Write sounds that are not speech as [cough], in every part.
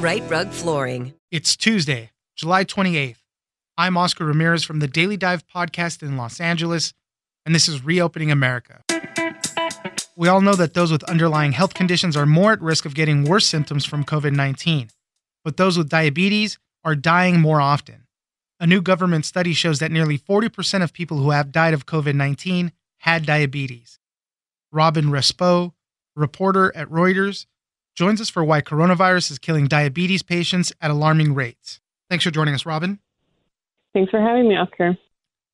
Rite Rug Flooring. It's Tuesday, July 28th. I'm Oscar Ramirez from the Daily Dive podcast in Los Angeles, and this is Reopening America. We all know that those with underlying health conditions are more at risk of getting worse symptoms from COVID 19, but those with diabetes are dying more often. A new government study shows that nearly 40% of people who have died of COVID 19 had diabetes. Robin Respaut, reporter at Reuters, joins us for why coronavirus is killing diabetes patients at alarming rates. Thanks for joining us, Robin. Thanks for having me, Oscar.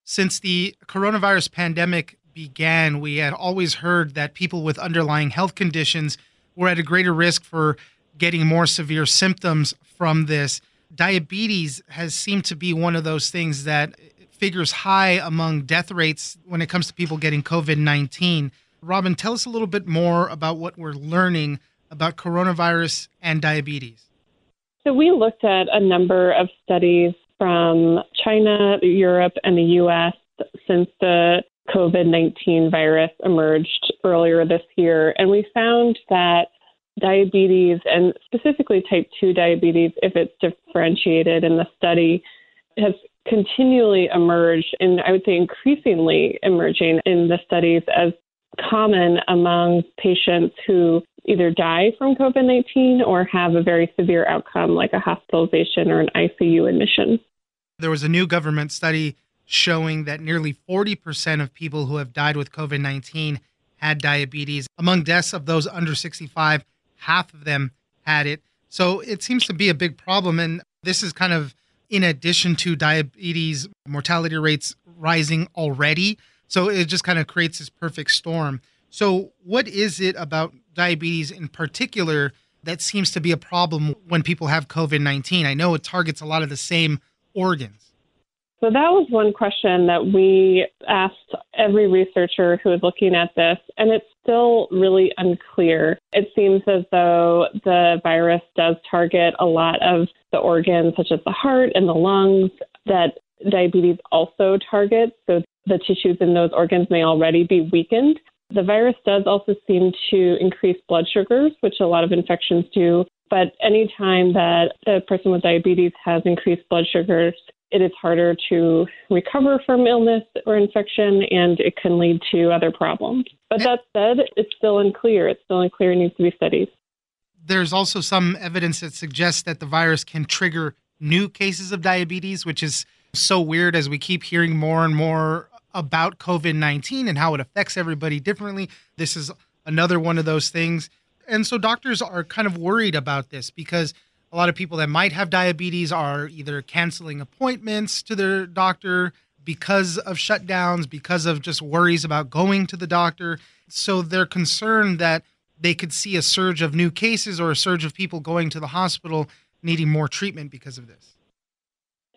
Since the coronavirus pandemic began, we had always heard that people with underlying health conditions were at a greater risk for getting more severe symptoms from this. Diabetes has seemed to be one of those things that figures high among death rates when it comes to people getting COVID 19. Robin, tell us a little bit more about what we're learning about coronavirus and diabetes. So, we looked at a number of studies from China, Europe, and the US since the COVID 19 virus emerged earlier this year. And we found that diabetes, and specifically type 2 diabetes, if it's differentiated in the study, has continually emerged, and I would say increasingly emerging in the studies as common among patients who either die from COVID 19 or have a very severe outcome like a hospitalization or an ICU admission. There was a new government study showing that nearly 40% of people who have died with COVID 19 had diabetes. Among deaths of those under 65, half of them had it. So it seems to be a big problem. And this is kind of in addition to diabetes mortality rates rising already. So it just kind of creates this perfect storm. So, what is it about diabetes in particular that seems to be a problem when people have COVID 19? I know it targets a lot of the same organs. So that was one question that we asked every researcher who was looking at this, and it's still really unclear. It seems as though the virus does target a lot of the organs, such as the heart and the lungs, that diabetes also targets. So the tissues in those organs may already be weakened. The virus does also seem to increase blood sugars, which a lot of infections do. But anytime that a person with diabetes has increased blood sugars, it is harder to recover from illness or infection and it can lead to other problems. But that said, it's still unclear. It's still unclear, it needs to be studied. there's also some evidence that suggests that the virus can trigger new cases of diabetes, which is so weird as we keep hearing more and more about COVID 19 and how it affects everybody differently. This is another one of those things. And so doctors are kind of worried about this because a lot of people that might have diabetes are either canceling appointments to their doctor because of shutdowns, because of just worries about going to the doctor. So they're concerned that they could see a surge of new cases or a surge of people going to the hospital needing more treatment because of this.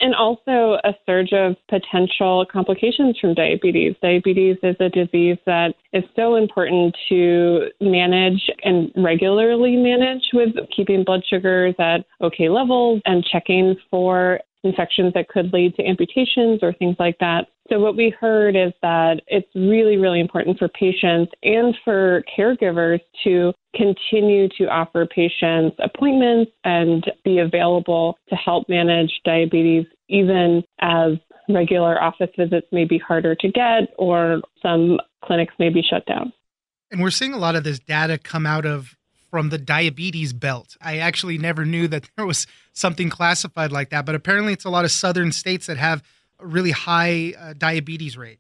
And also a surge of potential complications from diabetes. Diabetes is a disease that is so important to manage and regularly manage with keeping blood sugars at okay levels and checking for infections that could lead to amputations or things like that. So, what we heard is that it's really, really important for patients and for caregivers to continue to offer patients appointments and be available to help manage diabetes, even as regular office visits may be harder to get or some clinics may be shut down. And we're seeing a lot of this data come out of from the diabetes belt. I actually never knew that [laughs] there was something classified like that, but apparently it's a lot of southern states that have really high uh, diabetes rate.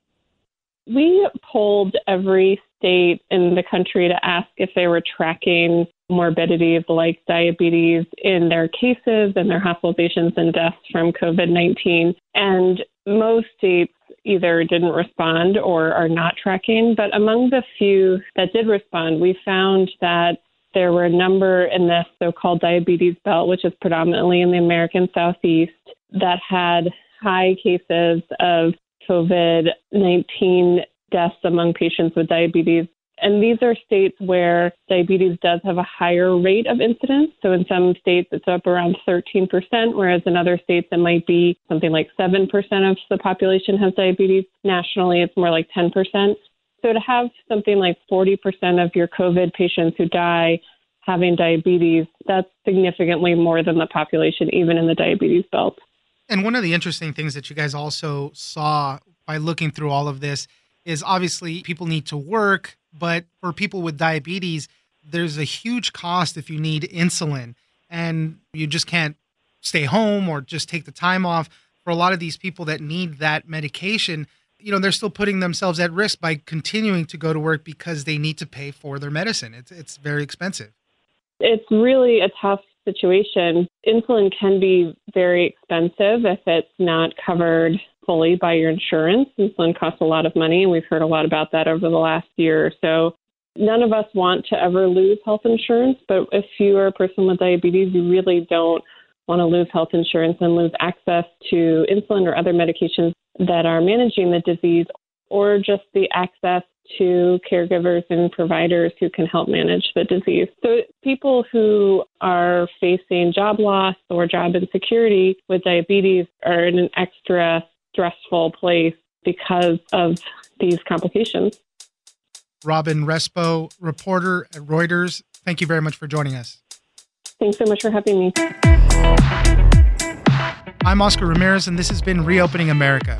We polled every state in the country to ask if they were tracking morbidity like diabetes in their cases and their hospitalizations and deaths from COVID 19. And most states either didn't respond or are not tracking. But among the few that did respond, we found that there were a number in this so called diabetes belt, which is predominantly in the American Southeast, that had high cases of COVID 19 deaths among patients with diabetes. And these are states where diabetes does have a higher rate of incidence. So in some states, it's up around 13%, whereas in other states, it might be something like 7% of the population has diabetes. Nationally, it's more like 10%. So to have something like 40% of your COVID patients who die having diabetes, that's significantly more than the population, even in the diabetes belt. And one of the interesting things that you guys also saw by looking through all of this is obviously people need to work, but for people with diabetes, there's a huge cost if you need insulin and you just can't stay home or just take the time off. For a lot of these people that need that medication, you know they're still putting themselves at risk by continuing to go to work because they need to pay for their medicine. It's it's very expensive. It's really a tough situation. Insulin can be very expensive if it's not covered fully by your insurance. Insulin costs a lot of money, and we've heard a lot about that over the last year or so. None of us want to ever lose health insurance, but if you are a person with diabetes, you really don't want to lose health insurance and lose access to insulin or other medications that are managing the disease or just the access to caregivers and providers who can help manage the disease. So, people who are facing job loss or job insecurity with diabetes are in an extra stressful place because of these complications. Robin Respaut, reporter at Reuters, thank you very much for joining us. Thanks so much for having me. I'm Oscar Ramirez, and this has been Reopening America.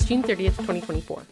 June 30th, 2024.